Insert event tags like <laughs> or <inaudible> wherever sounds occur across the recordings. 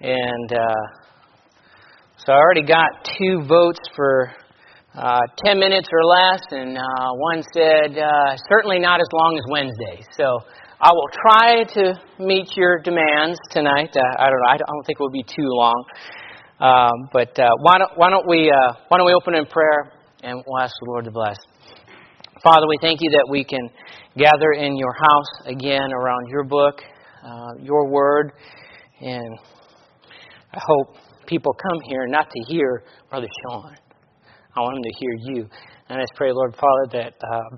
And uh, so I already got two votes for uh, 10 minutes or less, and uh, one said uh, certainly not as long as Wednesday. So I will try to meet your demands tonight. Uh, I don't know. I don't think it will be too long. Um, but uh, why don't why don't we why don't we open in prayer and we'll ask the Lord to bless. Father, we thank you that we can gather in your house again around your book, uh, your word, and I hope people come here not to hear Brother Sean. I want them to hear you. And I just pray, Lord Father, that uh,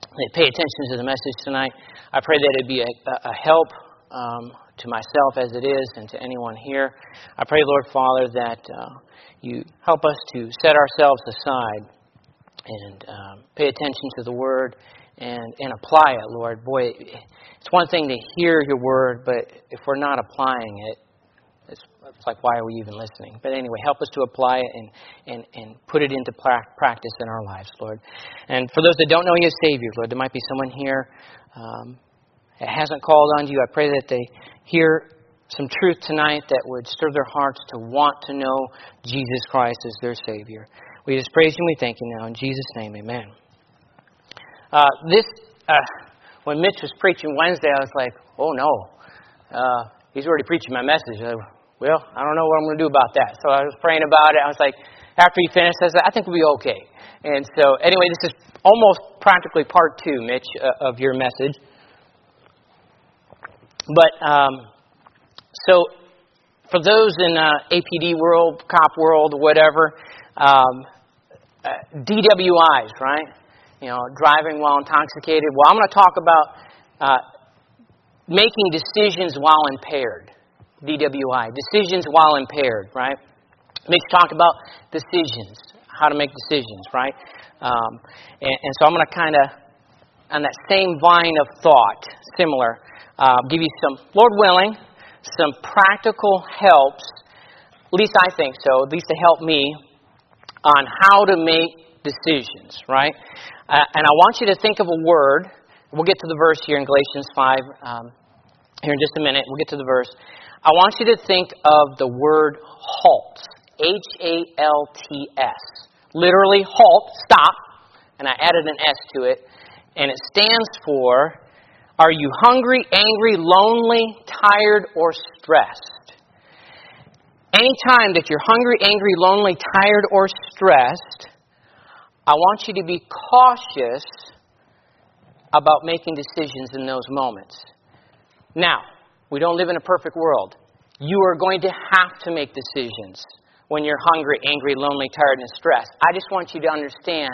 they pay attention to the message tonight. I pray that it be a, a help um, to myself as it is and to anyone here. I pray, Lord Father, that uh, you help us to set ourselves aside and um, pay attention to the Word and, and apply it, Lord. Boy, it's one thing to hear your Word, but if we're not applying it, it's, it's like, why are we even listening? But anyway, help us to apply it and, and, and put it into practice in our lives, Lord. And for those that don't know you as Savior, Lord, there might be someone here um, that hasn't called on you. I pray that they hear some truth tonight that would stir their hearts to want to know Jesus Christ as their Savior. We just praise you and we thank you now. In Jesus' name, amen. Uh, this, uh, when Mitch was preaching Wednesday, I was like, oh no. Uh, he's already preaching my message. Well, I don't know what I'm going to do about that. So I was praying about it. I was like, after he finished, I said, I think we'll be okay. And so, anyway, this is almost practically part two, Mitch, uh, of your message. But, um, so, for those in uh, APD world, cop world, whatever, um, uh, DWIs, right? You know, driving while intoxicated. Well, I'm going to talk about uh, making decisions while impaired. DWI, decisions while impaired, right? Mitch talked about decisions, how to make decisions, right? Um, and, and, so I'm going to kind of, on that same vine of thought, similar, uh, give you some, Lord willing, some practical helps, at least I think so, at least to help me on how to make decisions, right? Uh, and I want you to think of a word. We'll get to the verse here in Galatians 5 um, here in just a minute. We'll get to the verse. I want you to think of the word halt. H A L T S. Literally, halt, stop. And I added an S to it. And it stands for Are you hungry, angry, lonely, tired, or stressed? Anytime that you're hungry, angry, lonely, tired, or stressed, I want you to be cautious about making decisions in those moments. Now, we don't live in a perfect world. You are going to have to make decisions when you're hungry, angry, lonely, tired, and stressed. I just want you to understand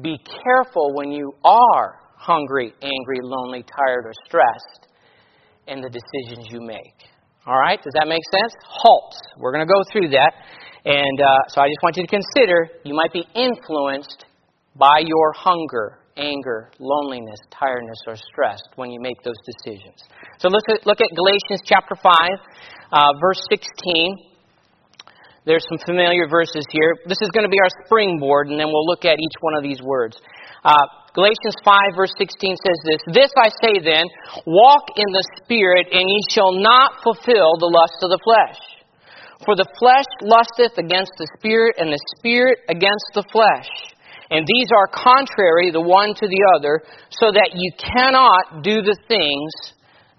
be careful when you are hungry, angry, lonely, tired, or stressed in the decisions you make. All right, does that make sense? Halt. We're going to go through that. And uh, so I just want you to consider you might be influenced by your hunger, anger, loneliness, tiredness, or stress when you make those decisions. So let's look at Galatians chapter 5, uh, verse 16. There's some familiar verses here. This is going to be our springboard, and then we'll look at each one of these words. Uh, Galatians 5, verse 16 says this This I say then, walk in the Spirit, and ye shall not fulfill the lust of the flesh. For the flesh lusteth against the Spirit, and the Spirit against the flesh. And these are contrary the one to the other, so that you cannot do the things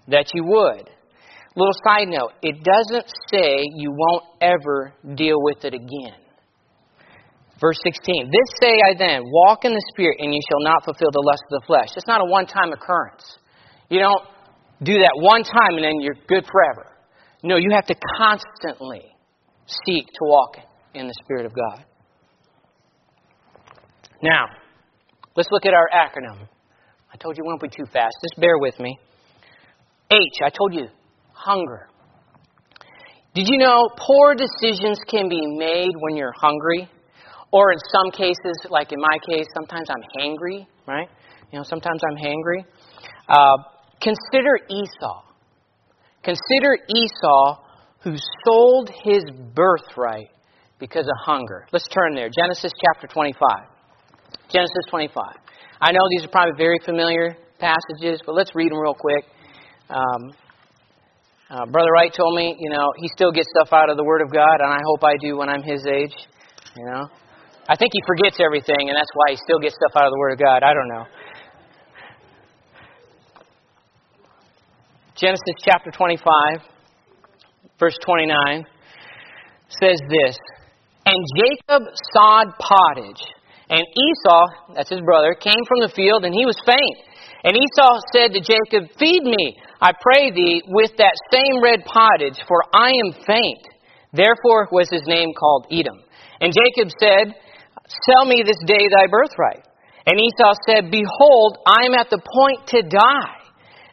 that you would. Little side note, it doesn't say you won't ever deal with it again. Verse 16, This say I then, walk in the Spirit, and you shall not fulfill the lust of the flesh. It's not a one time occurrence. You don't do that one time and then you're good forever. No, you have to constantly seek to walk in the Spirit of God. Now, let's look at our acronym. I told you it won't be too fast. Just bear with me. H, I told you, hunger. Did you know poor decisions can be made when you're hungry? Or in some cases, like in my case, sometimes I'm hangry, right? You know, sometimes I'm hangry. Uh, consider Esau. Consider Esau who sold his birthright because of hunger. Let's turn there. Genesis chapter 25. Genesis 25. I know these are probably very familiar passages, but let's read them real quick. Um, Uh, Brother Wright told me, you know, he still gets stuff out of the Word of God, and I hope I do when I'm his age. You know, I think he forgets everything, and that's why he still gets stuff out of the Word of God. I don't know. Genesis chapter 25, verse 29 says this And Jacob sawed pottage, and Esau, that's his brother, came from the field, and he was faint. And Esau said to Jacob, Feed me, I pray thee, with that same red pottage, for I am faint. Therefore was his name called Edom. And Jacob said, Sell me this day thy birthright. And Esau said, Behold, I am at the point to die.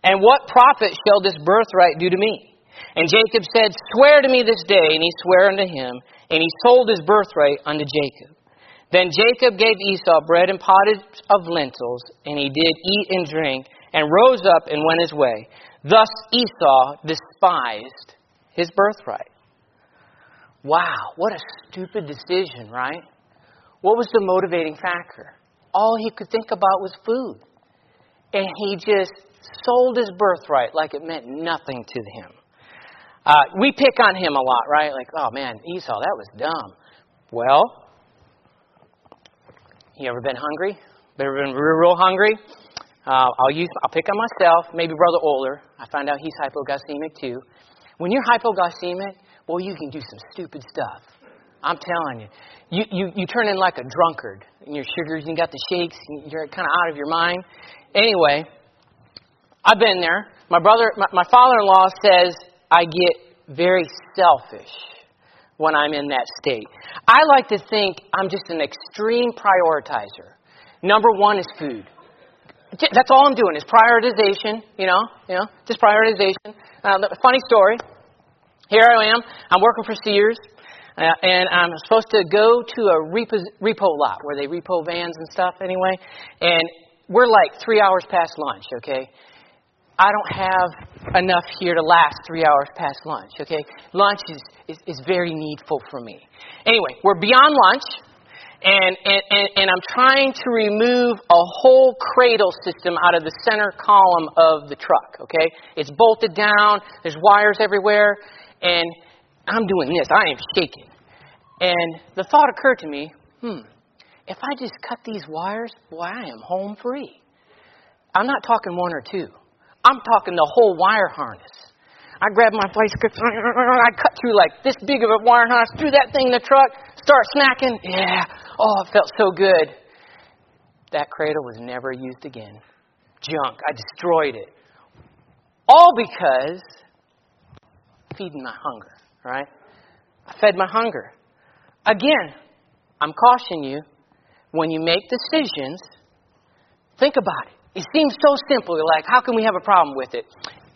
And what profit shall this birthright do to me? And Jacob said, Swear to me this day. And he sware unto him. And he sold his birthright unto Jacob. Then Jacob gave Esau bread and pottage of lentils, and he did eat and drink, and rose up and went his way. Thus Esau despised his birthright. Wow, what a stupid decision, right? What was the motivating factor? All he could think about was food. And he just sold his birthright like it meant nothing to him. Uh, we pick on him a lot, right? Like, oh man, Esau, that was dumb. Well, you ever been hungry? Ever been real, real hungry? Uh, I'll use. I'll pick on myself. Maybe Brother Older. I find out he's hypoglycemic too. When you're hypoglycemic, well, you can do some stupid stuff. I'm telling you. You, you, you turn in like a drunkard. And your sugars, you got the shakes, you're kind of out of your mind. Anyway, I've been there. My brother, my, my father-in-law says I get very selfish when I'm in that state. I like to think I'm just an extreme prioritizer. Number one is food. That's all I'm doing is prioritization. You know, you know, just prioritization. Uh, funny story. Here I am. I'm working for Sears, uh, and I'm supposed to go to a repo, repo lot where they repo vans and stuff. Anyway, and we're like three hours past lunch. Okay, I don't have enough here to last three hours past lunch, okay? Lunch is, is, is very needful for me. Anyway, we're beyond lunch, and, and, and, and I'm trying to remove a whole cradle system out of the center column of the truck, okay? It's bolted down, there's wires everywhere, and I'm doing this. I am shaking. And the thought occurred to me hmm, if I just cut these wires, boy, I am home free. I'm not talking one or two. I'm talking the whole wire harness. I grab my grip, <laughs> I cut through like this big of a wire harness, threw that thing in the truck, start smacking. Yeah, oh, it felt so good. That cradle was never used again. Junk. I destroyed it. All because feeding my hunger, right? I fed my hunger. Again, I'm cautioning you when you make decisions, think about it. It seems so simple. You're like, how can we have a problem with it?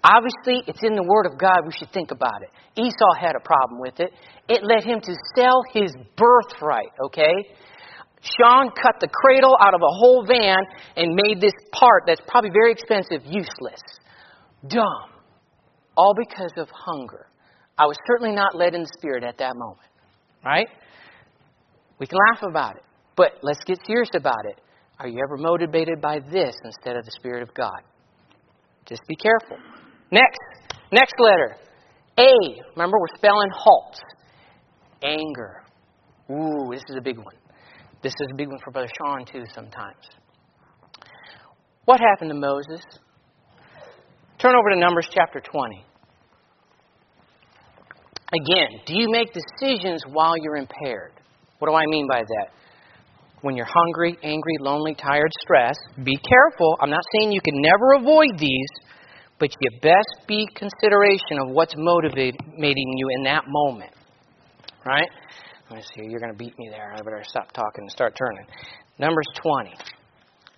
Obviously, it's in the Word of God. We should think about it. Esau had a problem with it. It led him to sell his birthright, okay? Sean cut the cradle out of a whole van and made this part that's probably very expensive useless. Dumb. All because of hunger. I was certainly not led in the Spirit at that moment, right? We can laugh about it, but let's get serious about it. Are you ever motivated by this instead of the Spirit of God? Just be careful. Next, next letter. A. Remember, we're spelling halt. Anger. Ooh, this is a big one. This is a big one for Brother Sean, too, sometimes. What happened to Moses? Turn over to Numbers chapter 20. Again, do you make decisions while you're impaired? What do I mean by that? When you're hungry, angry, lonely, tired, stressed, be careful. I'm not saying you can never avoid these, but you best be consideration of what's motivating you in that moment. Right? Let me see. You're going to beat me there. I better stop talking and start turning. Numbers 20.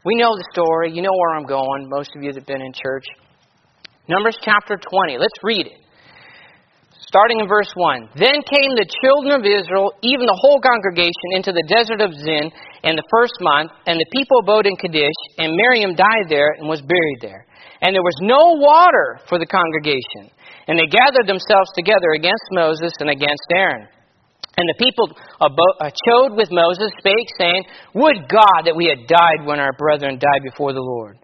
We know the story. You know where I'm going. Most of you that have been in church. Numbers chapter 20. Let's read it starting in verse 1. Then came the children of Israel, even the whole congregation, into the desert of Zin in the first month, and the people abode in Kadesh, and Miriam died there and was buried there. And there was no water for the congregation. And they gathered themselves together against Moses and against Aaron. And the people uh, chode with Moses, spake, saying, Would God that we had died when our brethren died before the Lord.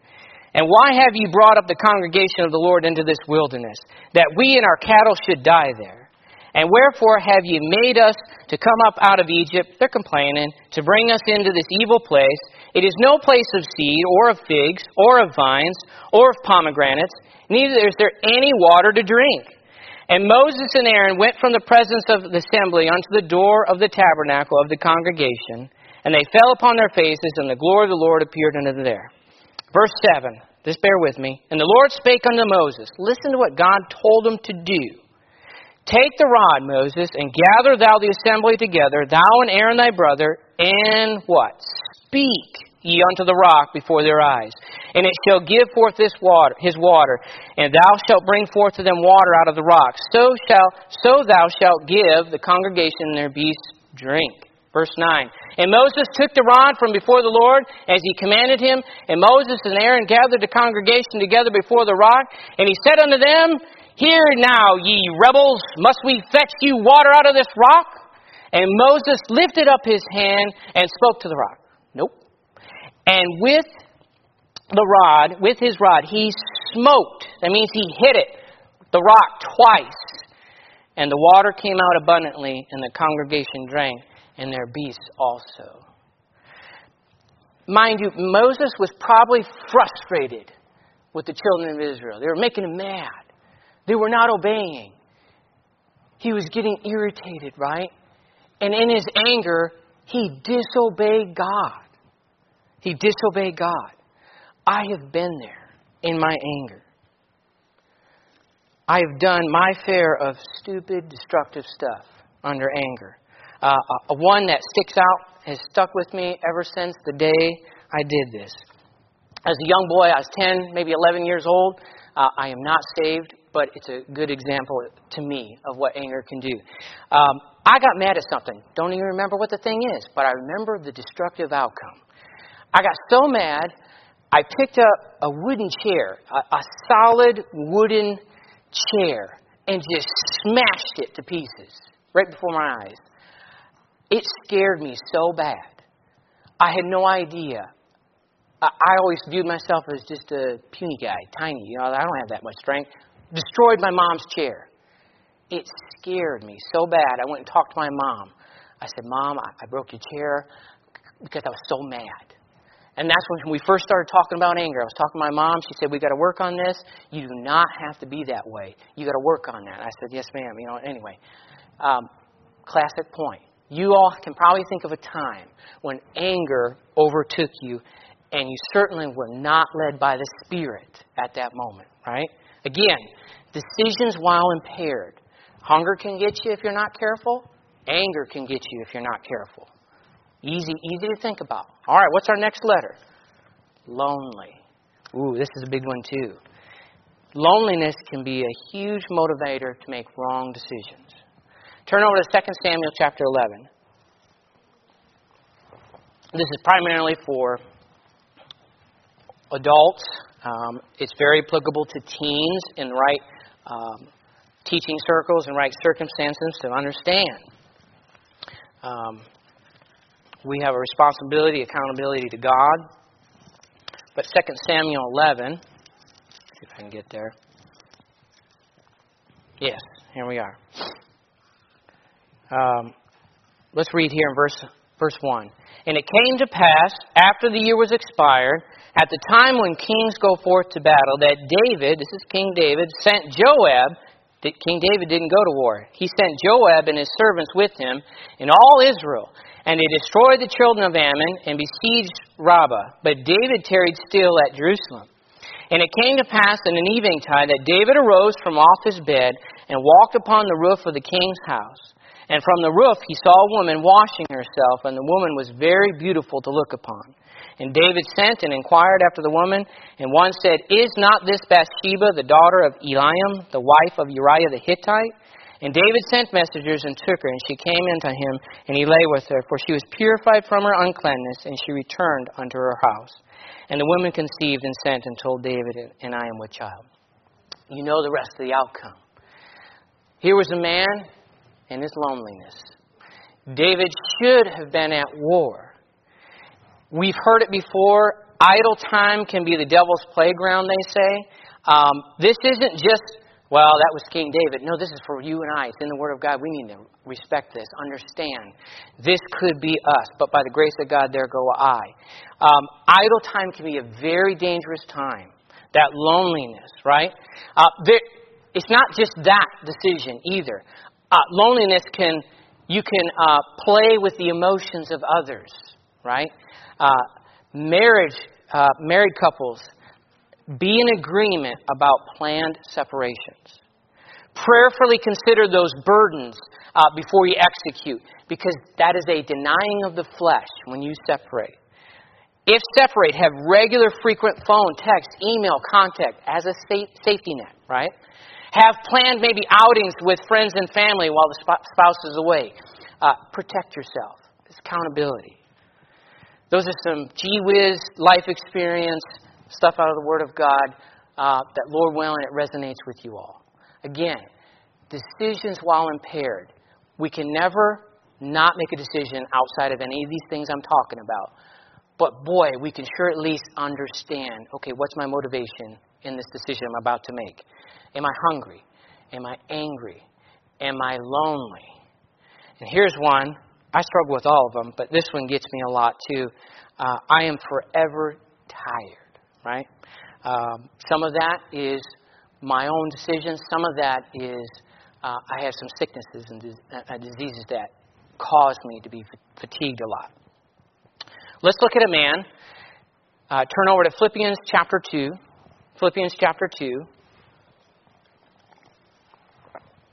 And why have you brought up the congregation of the Lord into this wilderness, that we and our cattle should die there? And wherefore have you made us to come up out of Egypt, they're complaining, to bring us into this evil place? It is no place of seed, or of figs, or of vines, or of pomegranates, neither is there any water to drink. And Moses and Aaron went from the presence of the assembly unto the door of the tabernacle of the congregation, and they fell upon their faces, and the glory of the Lord appeared unto them there. Verse 7. Just bear with me. And the Lord spake unto Moses. Listen to what God told him to do. Take the rod, Moses, and gather thou the assembly together, thou and Aaron thy brother, and what? Speak ye unto the rock before their eyes. And it shall give forth this water, his water, and thou shalt bring forth to them water out of the rock. So shall so thou shalt give the congregation their beasts drink. Verse 9. And Moses took the rod from before the Lord as he commanded him, and Moses and Aaron gathered the congregation together before the rock, and he said unto them, Hear now, ye rebels, must we fetch you water out of this rock? And Moses lifted up his hand and spoke to the rock. Nope. And with the rod, with his rod, he smote. That means he hit it, the rock, twice. And the water came out abundantly, and the congregation drank and their beasts also. Mind you, Moses was probably frustrated with the children of Israel. They were making him mad. They were not obeying. He was getting irritated, right? And in his anger, he disobeyed God. He disobeyed God. I have been there in my anger. I have done my fair of stupid, destructive stuff under anger. Uh, one that sticks out has stuck with me ever since the day I did this. As a young boy, I was 10, maybe 11 years old. Uh, I am not saved, but it's a good example to me of what anger can do. Um, I got mad at something. Don't even remember what the thing is, but I remember the destructive outcome. I got so mad, I picked up a wooden chair, a, a solid wooden chair, and just smashed it to pieces right before my eyes. It scared me so bad. I had no idea. I always viewed myself as just a puny guy, tiny. You know, I don't have that much strength. Destroyed my mom's chair. It scared me so bad. I went and talked to my mom. I said, Mom, I broke your chair because I was so mad. And that's when we first started talking about anger. I was talking to my mom. She said, "We got to work on this. You do not have to be that way. You got to work on that." I said, "Yes, ma'am." You know. Anyway, um, classic point. You all can probably think of a time when anger overtook you and you certainly were not led by the Spirit at that moment, right? Again, decisions while impaired. Hunger can get you if you're not careful. Anger can get you if you're not careful. Easy, easy to think about. All right, what's our next letter? Lonely. Ooh, this is a big one too. Loneliness can be a huge motivator to make wrong decisions. Turn over to 2 Samuel chapter 11. This is primarily for adults. Um, it's very applicable to teens in right um, teaching circles and right circumstances to understand. Um, we have a responsibility, accountability to God. But 2 Samuel 11, see if I can get there. Yes, here we are. Um, let's read here in verse, verse 1. And it came to pass, after the year was expired, at the time when kings go forth to battle, that David, this is King David, sent Joab. King David didn't go to war. He sent Joab and his servants with him and all Israel. And they destroyed the children of Ammon and besieged Rabbah. But David tarried still at Jerusalem. And it came to pass in an eventide that David arose from off his bed and walked upon the roof of the king's house. And from the roof he saw a woman washing herself, and the woman was very beautiful to look upon. And David sent and inquired after the woman, and one said, Is not this Bathsheba the daughter of Eliam, the wife of Uriah the Hittite? And David sent messengers and took her, and she came unto him, and he lay with her, for she was purified from her uncleanness, and she returned unto her house. And the woman conceived and sent and told David, and I am with child. You know the rest of the outcome. Here was a man and his loneliness. David should have been at war. We've heard it before. idle time can be the devil's playground, they say. Um, this isn't just, well, that was King David. No, this is for you and I. It's in the Word of God. We need to respect this, understand. This could be us, but by the grace of God, there go I. Um, idle time can be a very dangerous time. That loneliness, right? Uh, there, it's not just that decision either. Uh, loneliness can, you can uh, play with the emotions of others, right? Uh, marriage, uh, married couples, be in agreement about planned separations. Prayerfully consider those burdens uh, before you execute, because that is a denying of the flesh when you separate. If separate, have regular, frequent phone, text, email contact as a safety net, right? Have planned maybe outings with friends and family while the spouse is away. Uh, protect yourself. It's accountability. Those are some gee whiz life experience stuff out of the Word of God uh, that, Lord willing, it resonates with you all. Again, decisions while impaired. We can never not make a decision outside of any of these things I'm talking about. But boy, we can sure at least understand okay, what's my motivation in this decision I'm about to make? Am I hungry? Am I angry? Am I lonely? And here's one. I struggle with all of them, but this one gets me a lot too. Uh, I am forever tired, right? Um, some of that is my own decisions. Some of that is uh, I have some sicknesses and uh, diseases that cause me to be fatigued a lot. Let's look at a man. Uh, turn over to Philippians chapter 2. Philippians chapter 2.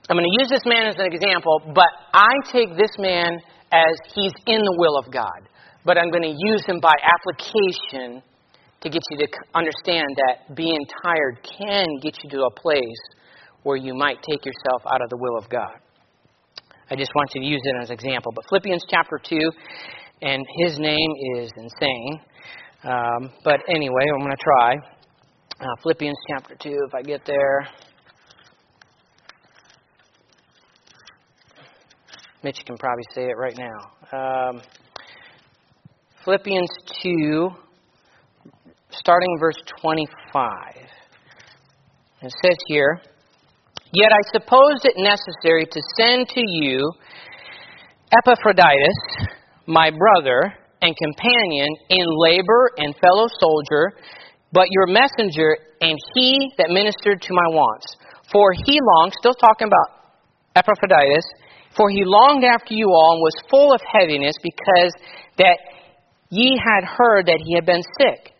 I'm going to use this man as an example, but I take this man as he's in the will of God. But I'm going to use him by application to get you to understand that being tired can get you to a place where you might take yourself out of the will of God. I just want you to use it as an example. But Philippians chapter 2, and his name is insane. Um, but anyway, I'm going to try. Uh, Philippians chapter 2, if I get there. Mitch can probably say it right now. Um, Philippians 2, starting verse 25. It says here, Yet I supposed it necessary to send to you Epaphroditus, my brother and companion in labor and fellow soldier, but your messenger and he that ministered to my wants. For he longed, still talking about Epaphroditus, for he longed after you all and was full of heaviness because that ye had heard that he had been sick.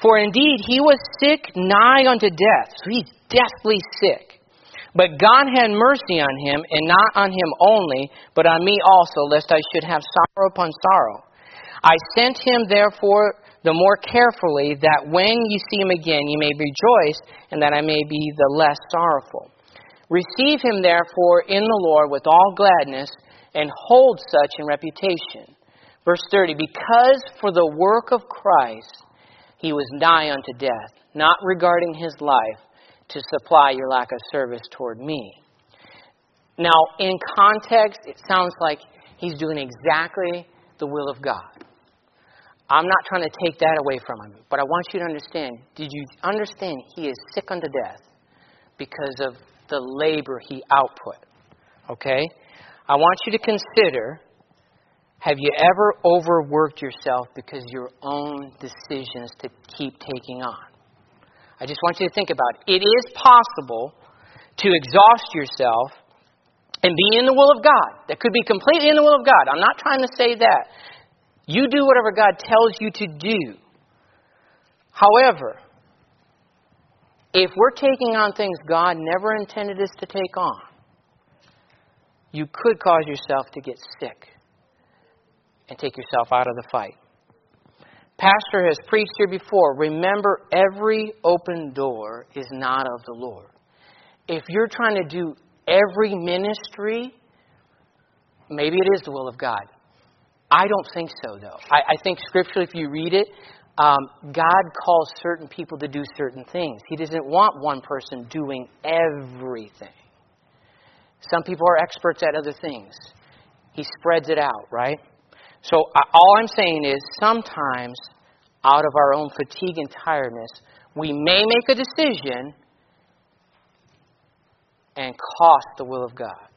For indeed he was sick nigh unto death. So he's deathly sick. But God had mercy on him, and not on him only, but on me also, lest I should have sorrow upon sorrow. I sent him therefore the more carefully, that when you see him again you may rejoice, and that I may be the less sorrowful. Receive him therefore in the Lord with all gladness, and hold such in reputation. Verse 30 Because for the work of Christ he was nigh unto death, not regarding his life to supply your lack of service toward me. Now, in context, it sounds like he's doing exactly the will of God. I'm not trying to take that away from him, but I want you to understand did you understand he is sick unto death because of the labor he output? Okay? I want you to consider have you ever overworked yourself because your own decisions to keep taking on? I just want you to think about it. It is possible to exhaust yourself and be in the will of God. That could be completely in the will of God. I'm not trying to say that. You do whatever God tells you to do. However, if we're taking on things God never intended us to take on, you could cause yourself to get sick and take yourself out of the fight. Pastor has preached here before. Remember, every open door is not of the Lord. If you're trying to do every ministry, maybe it is the will of God. I don't think so, though. I, I think scripturally, if you read it, um, God calls certain people to do certain things. He doesn't want one person doing everything. Some people are experts at other things. He spreads it out, right? So all I'm saying is sometimes out of our own fatigue and tiredness, we may make a decision and cost the will of God.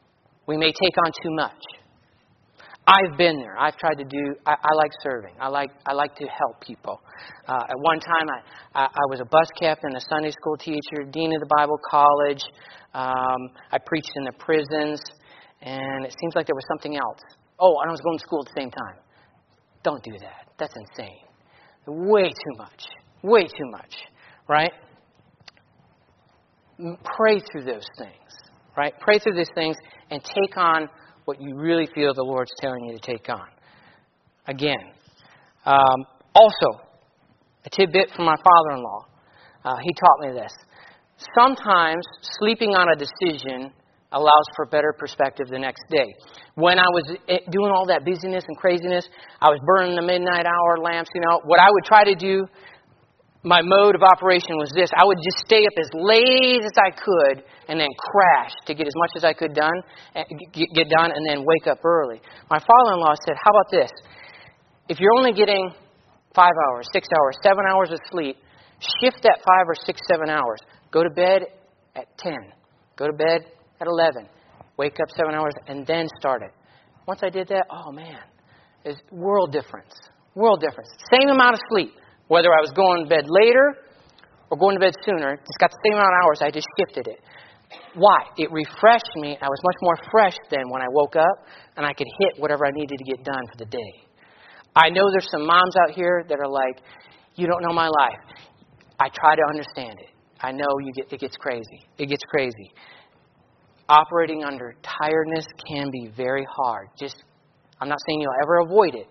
We may take on too much. I've been there. I've tried to do. I, I like serving. I like. I like to help people. Uh, at one time, I, I, I was a bus captain, a Sunday school teacher, dean of the Bible college. Um, I preached in the prisons, and it seems like there was something else. Oh, and I was going to school at the same time. Don't do that. That's insane. Way too much. Way too much. Right? Pray through those things. Right? Pray through these things and take on what you really feel the Lord's telling you to take on. Again. Um, also, a tidbit from my father in law. Uh, he taught me this. Sometimes sleeping on a decision allows for better perspective the next day. When I was eh, doing all that busyness and craziness, I was burning the midnight hour lamps, you know. What I would try to do, my mode of operation was this I would just stay up as late as I could and then crash to get as much as I could done, eh, get done, and then wake up early. My father in law said, How about this? If you're only getting five hours, six hours, seven hours of sleep, shift that five or six, seven hours. Go to bed at 10. Go to bed at 11. Wake up seven hours and then start it. Once I did that, oh man, it's world difference. World difference. Same amount of sleep. Whether I was going to bed later or going to bed sooner, just got the same amount of hours, I just shifted it. Why? It refreshed me. I was much more fresh than when I woke up, and I could hit whatever I needed to get done for the day. I know there's some moms out here that are like, you don't know my life. I try to understand it. I know you get, it gets crazy. It gets crazy operating under tiredness can be very hard. Just, I'm not saying you'll ever avoid it,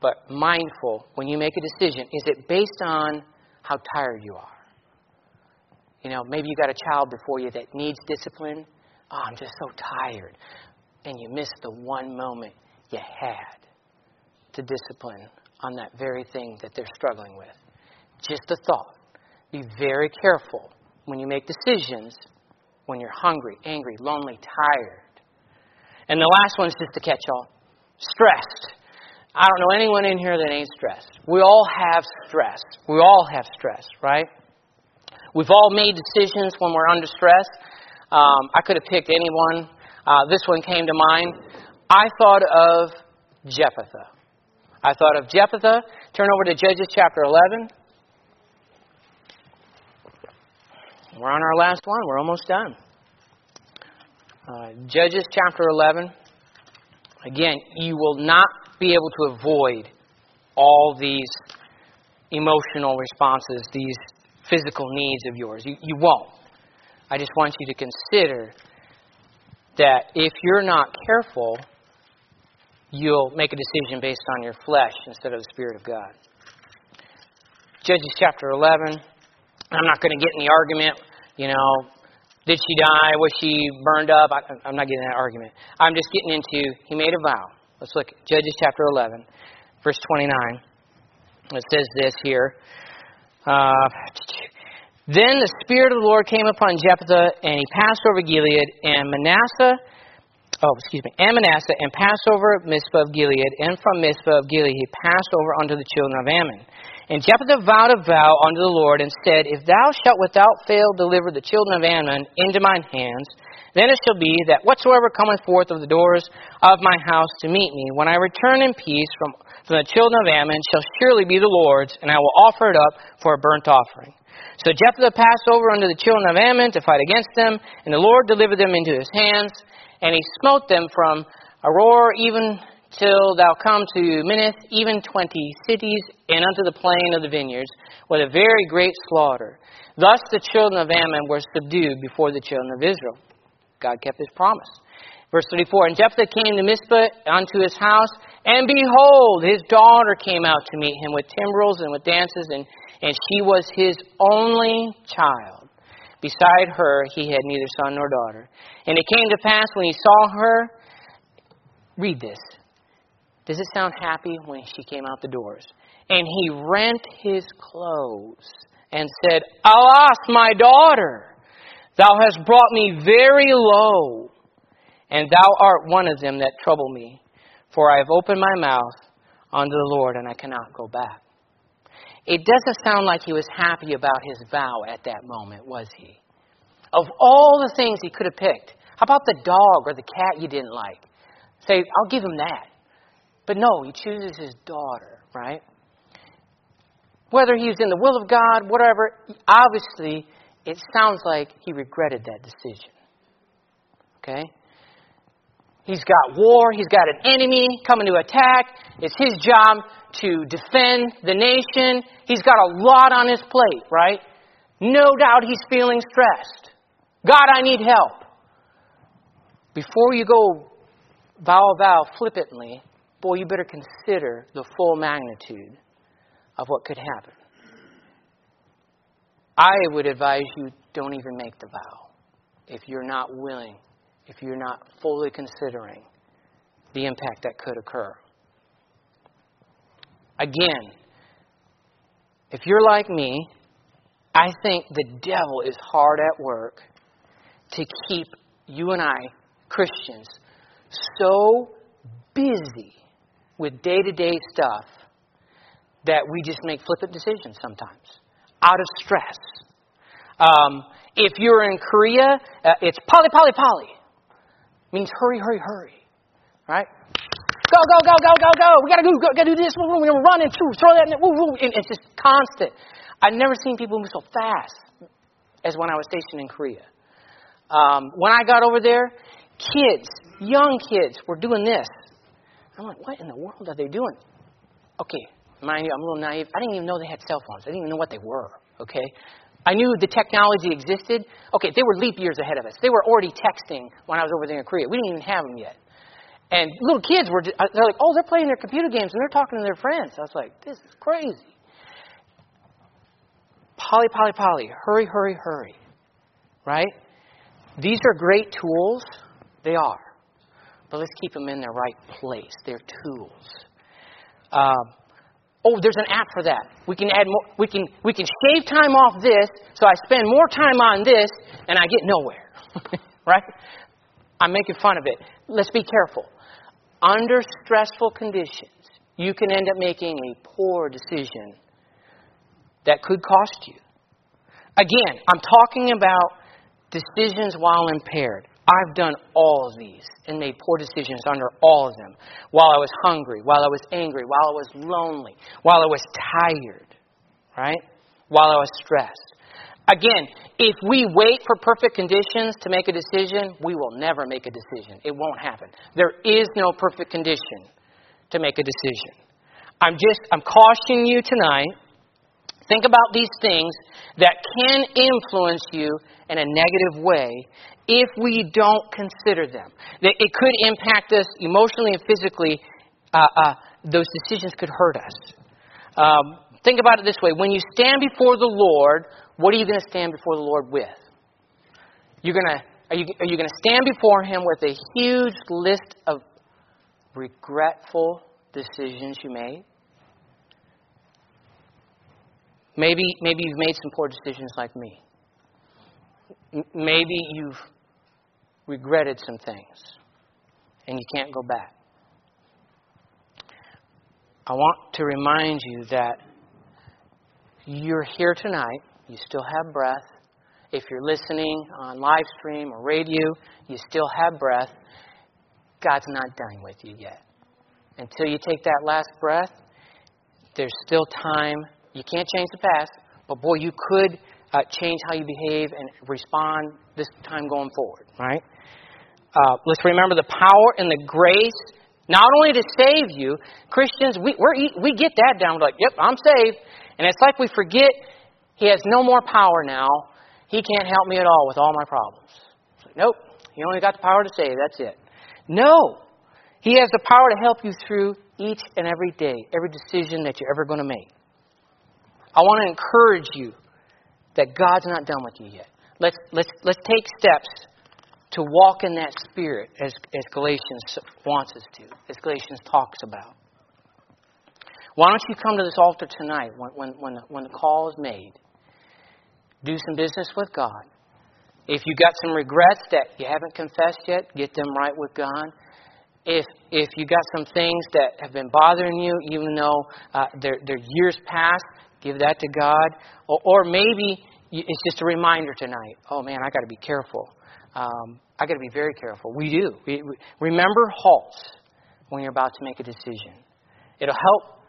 but mindful when you make a decision. Is it based on how tired you are? You know, maybe you got a child before you that needs discipline. Oh, I'm just so tired. And you miss the one moment you had to discipline on that very thing that they're struggling with. Just a thought. Be very careful when you make decisions when you're hungry, angry, lonely, tired. And the last one is just to catch all stressed. I don't know anyone in here that ain't stressed. We all have stress. We all have stress, right? We've all made decisions when we're under stress. Um, I could have picked anyone. Uh, this one came to mind. I thought of Jephthah. I thought of Jephthah. Turn over to Judges chapter 11. We're on our last one. We're almost done. Uh, Judges chapter 11. Again, you will not be able to avoid all these emotional responses, these physical needs of yours. You, you won't. I just want you to consider that if you're not careful, you'll make a decision based on your flesh instead of the Spirit of God. Judges chapter 11. I'm not going to get in the argument, you know, did she die? Was she burned up? I, am not getting that argument. I'm just getting into, he made a vow. Let's look at Judges chapter 11, verse 29. It says this here. Uh, then the Spirit of the Lord came upon Jephthah, and he passed over Gilead, and Manasseh, oh, excuse me, and Manasseh, and passed over Mizpah of Gilead, and from Mizpah of Gilead he passed over unto the children of Ammon. And Jephthah vowed a vow unto the Lord and said, If thou shalt without fail deliver the children of Ammon into mine hands, then it shall be that whatsoever cometh forth of the doors of my house to meet me, when I return in peace from, from the children of Ammon, shall surely be the Lord's, and I will offer it up for a burnt offering. So Jephthah passed over unto the children of Ammon to fight against them, and the Lord delivered them into his hands, and he smote them from Aroer even till thou come to Minnith, even twenty cities, and unto the plain of the vineyards, with a very great slaughter. Thus the children of Ammon were subdued before the children of Israel. God kept his promise. Verse 34 And Jephthah came to Mizpah unto his house, and behold, his daughter came out to meet him with timbrels and with dances, and, and she was his only child. Beside her he had neither son nor daughter. And it came to pass when he saw her, read this, does it sound happy when she came out the doors? And he rent his clothes and said, Alas, my daughter, thou hast brought me very low, and thou art one of them that trouble me. For I have opened my mouth unto the Lord, and I cannot go back. it doesn't sound like he was happy about his vow at that moment, was he? Of all the things he could have picked, how about the dog or the cat you didn't like? Say, I'll give him that. But no, he chooses his daughter, right? Whether he's in the will of God, whatever, obviously, it sounds like he regretted that decision. Okay? He's got war, he's got an enemy coming to attack. It's his job to defend the nation. He's got a lot on his plate, right? No doubt he's feeling stressed. God, I need help. Before you go vow vow flippantly, boy, you better consider the full magnitude of what could happen. I would advise you don't even make the vow if you're not willing, if you're not fully considering the impact that could occur. Again, if you're like me, I think the devil is hard at work to keep you and I, Christians, so busy with day to day stuff that we just make flippant decisions sometimes out of stress. Um, if you're in Korea, uh, it's poly, poly, poly. Means hurry, hurry, hurry. Right? Go, go, go, go, go, go. We gotta do, gotta do this. We're gonna run and throw that. And, and it's just constant. I've never seen people move so fast as when I was stationed in Korea. Um, when I got over there, kids, young kids, were doing this. I'm like, what in the world are they doing? Okay, mind you, I'm a little naive. I didn't even know they had cell phones. I didn't even know what they were. Okay, I knew the technology existed. Okay, they were leap years ahead of us. They were already texting when I was over there in Korea. We didn't even have them yet. And little kids were, uh, they're like, oh, they're playing their computer games and they're talking to their friends. I was like, this is crazy. Polly, polly, polly. Hurry, hurry, hurry. Right? These are great tools. They are. But let's keep them in their right place. They're tools. Um, oh, there's an app for that. We can add more. We can we can shave time off this, so I spend more time on this, and I get nowhere. <laughs> right? I'm making fun of it. Let's be careful. Under stressful conditions, you can end up making a poor decision that could cost you. Again, I'm talking about decisions while impaired. I've done all of these and made poor decisions under all of them. While I was hungry, while I was angry, while I was lonely, while I was tired, right? While I was stressed. Again, if we wait for perfect conditions to make a decision, we will never make a decision. It won't happen. There is no perfect condition to make a decision. I'm just, I'm cautioning you tonight. Think about these things that can influence you in a negative way if we don't consider them. It could impact us emotionally and physically. Uh, uh, those decisions could hurt us. Um, think about it this way when you stand before the Lord, what are you going to stand before the Lord with? You're going to, are you, are you going to stand before Him with a huge list of regretful decisions you made? Maybe, maybe you've made some poor decisions like me. Maybe you've regretted some things and you can't go back. I want to remind you that you're here tonight you still have breath. If you're listening on live stream or radio, you still have breath. God's not done with you yet. Until you take that last breath, there's still time. You can't change the past, but boy, you could uh, change how you behave and respond this time going forward, right? Uh, let's remember the power and the grace, not only to save you. Christians, we, we get that down. We're like, yep, I'm saved. And it's like we forget he has no more power now. He can't help me at all with all my problems. Like, nope. He only got the power to save. That's it. No. He has the power to help you through each and every day, every decision that you're ever going to make. I want to encourage you that God's not done with you yet. Let's, let's, let's take steps to walk in that spirit as, as Galatians wants us to, as Galatians talks about. Why don't you come to this altar tonight when, when, when, the, when the call is made? do some business with God. If you got some regrets that you haven't confessed yet, get them right with God. If if you got some things that have been bothering you, even though uh, they're, they're years past, Give that to God. Or, or maybe it's just a reminder tonight. Oh man, I got to be careful. Um, I got to be very careful. We do. We, we, remember halts when you're about to make a decision. It'll help,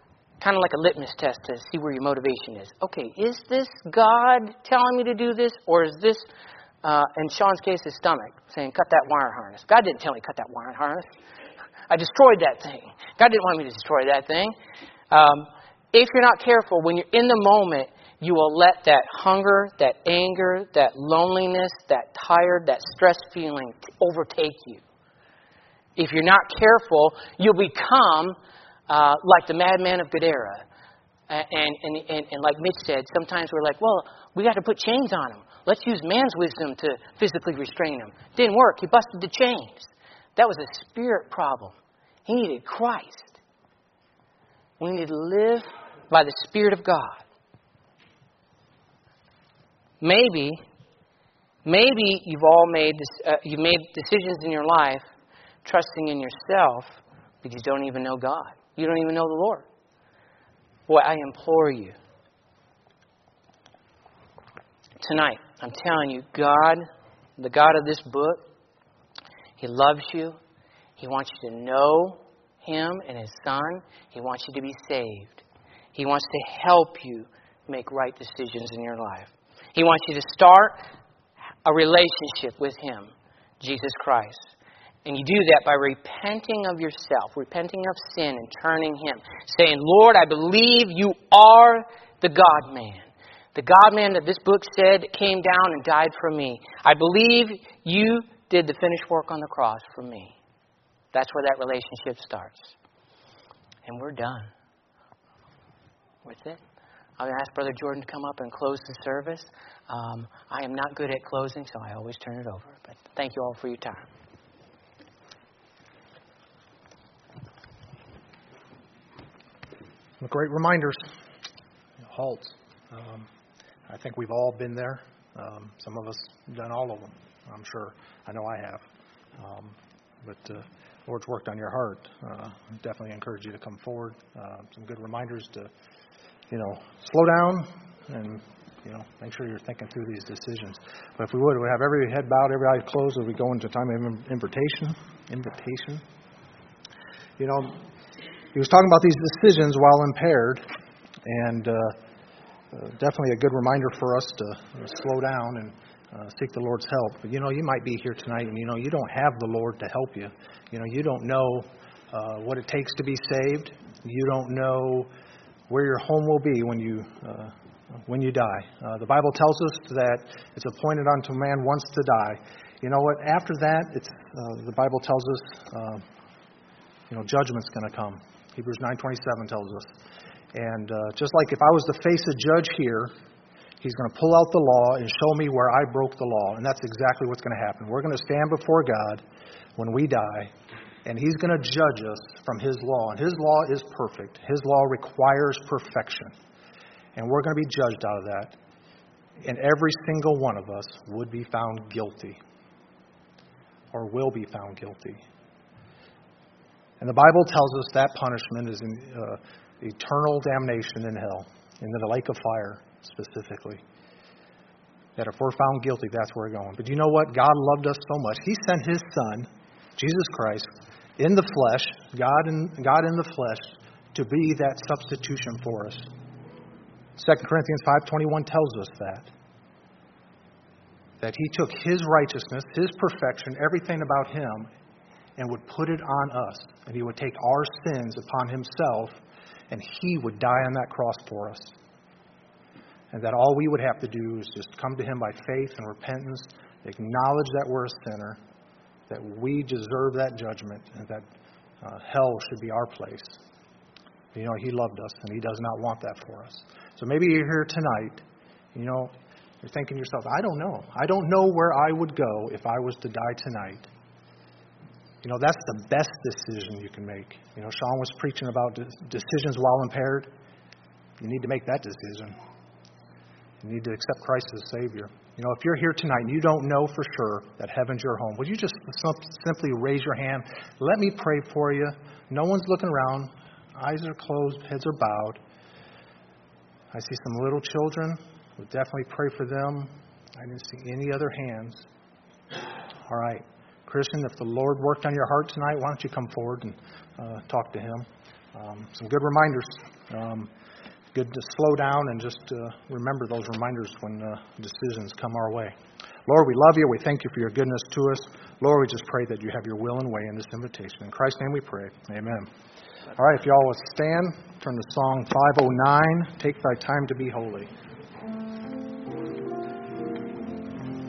kind of like a litmus test to see where your motivation is. Okay, is this God telling me to do this, or is this, uh, in Sean's case, his stomach saying, cut that wire harness? God didn't tell me cut that wire harness. I destroyed that thing. God didn't want me to destroy that thing. Um, if you're not careful, when you're in the moment, you will let that hunger, that anger, that loneliness, that tired, that stress feeling overtake you. If you're not careful, you'll become uh, like the madman of Gadara. And, and, and, and like Mitch said, sometimes we're like, well, we got to put chains on him. Let's use man's wisdom to physically restrain him. Didn't work. He busted the chains. That was a spirit problem. He needed Christ. We need to live by the Spirit of God. Maybe, maybe you've all made uh, you've made decisions in your life trusting in yourself but you don't even know God. You don't even know the Lord. Boy, I implore you tonight. I'm telling you, God, the God of this book, He loves you. He wants you to know Him and His Son. He wants you to be saved. He wants to help you make right decisions in your life. He wants you to start a relationship with Him, Jesus Christ. And you do that by repenting of yourself, repenting of sin, and turning Him. Saying, Lord, I believe you are the God man. The God man that this book said came down and died for me. I believe you did the finished work on the cross for me. That's where that relationship starts. And we're done with it. I'm going to ask Brother Jordan to come up and close the service. Um, I am not good at closing, so I always turn it over. But thank you all for your time. Great reminders. Halts. Um, I think we've all been there. Um, some of us done all of them. I'm sure. I know I have. Um, but uh, Lord's worked on your heart. Uh, definitely encourage you to come forward. Uh, some good reminders to you know, slow down and, you know, make sure you're thinking through these decisions. But if we would, we have every head bowed, every eye closed as we go into time of invitation. Invitation. You know, he was talking about these decisions while impaired, and uh, uh, definitely a good reminder for us to slow down and uh, seek the Lord's help. But you know, you might be here tonight, and you know, you don't have the Lord to help you. You know, you don't know uh, what it takes to be saved. You don't know where your home will be when you uh, when you die. Uh, the Bible tells us that it's appointed unto man once to die. You know what? After that, it's uh, the Bible tells us, uh, you know, judgment's going to come. Hebrews 9:27 tells us. And uh, just like if I was to face a judge here, he's going to pull out the law and show me where I broke the law, and that's exactly what's going to happen. We're going to stand before God when we die, and He's going to judge us from His law. And His law is perfect, His law requires perfection. And we're going to be judged out of that. And every single one of us would be found guilty or will be found guilty. And the Bible tells us that punishment is in, uh, eternal damnation in hell, in the lake of fire specifically. That if we're found guilty, that's where we're going. But you know what? God loved us so much. He sent His Son, Jesus Christ, in the flesh, God in, God in the flesh, to be that substitution for us. 2 Corinthians 5.21 tells us that. That he took his righteousness, his perfection, everything about him, and would put it on us. And he would take our sins upon himself, and he would die on that cross for us. And that all we would have to do is just come to him by faith and repentance, acknowledge that we're a sinner, that we deserve that judgment and that uh, hell should be our place. You know, He loved us and He does not want that for us. So maybe you're here tonight, you know, you're thinking to yourself, I don't know. I don't know where I would go if I was to die tonight. You know, that's the best decision you can make. You know, Sean was preaching about decisions while impaired. You need to make that decision. You need to accept Christ as Savior. You know, if you're here tonight and you don't know for sure that heaven's your home, would you just simply raise your hand? Let me pray for you. No one's looking around. Eyes are closed, heads are bowed. I see some little children. We'll definitely pray for them. I didn't see any other hands. All right. Christian, if the Lord worked on your heart tonight, why don't you come forward and uh, talk to Him? Um, some good reminders. Um, good to slow down and just uh, remember those reminders when uh, decisions come our way. Lord, we love you. We thank you for your goodness to us. Lord, we just pray that you have your will and way in this invitation. In Christ's name we pray. Amen. All right, if y'all will stand, turn to Song 509, Take Thy Time to Be Holy.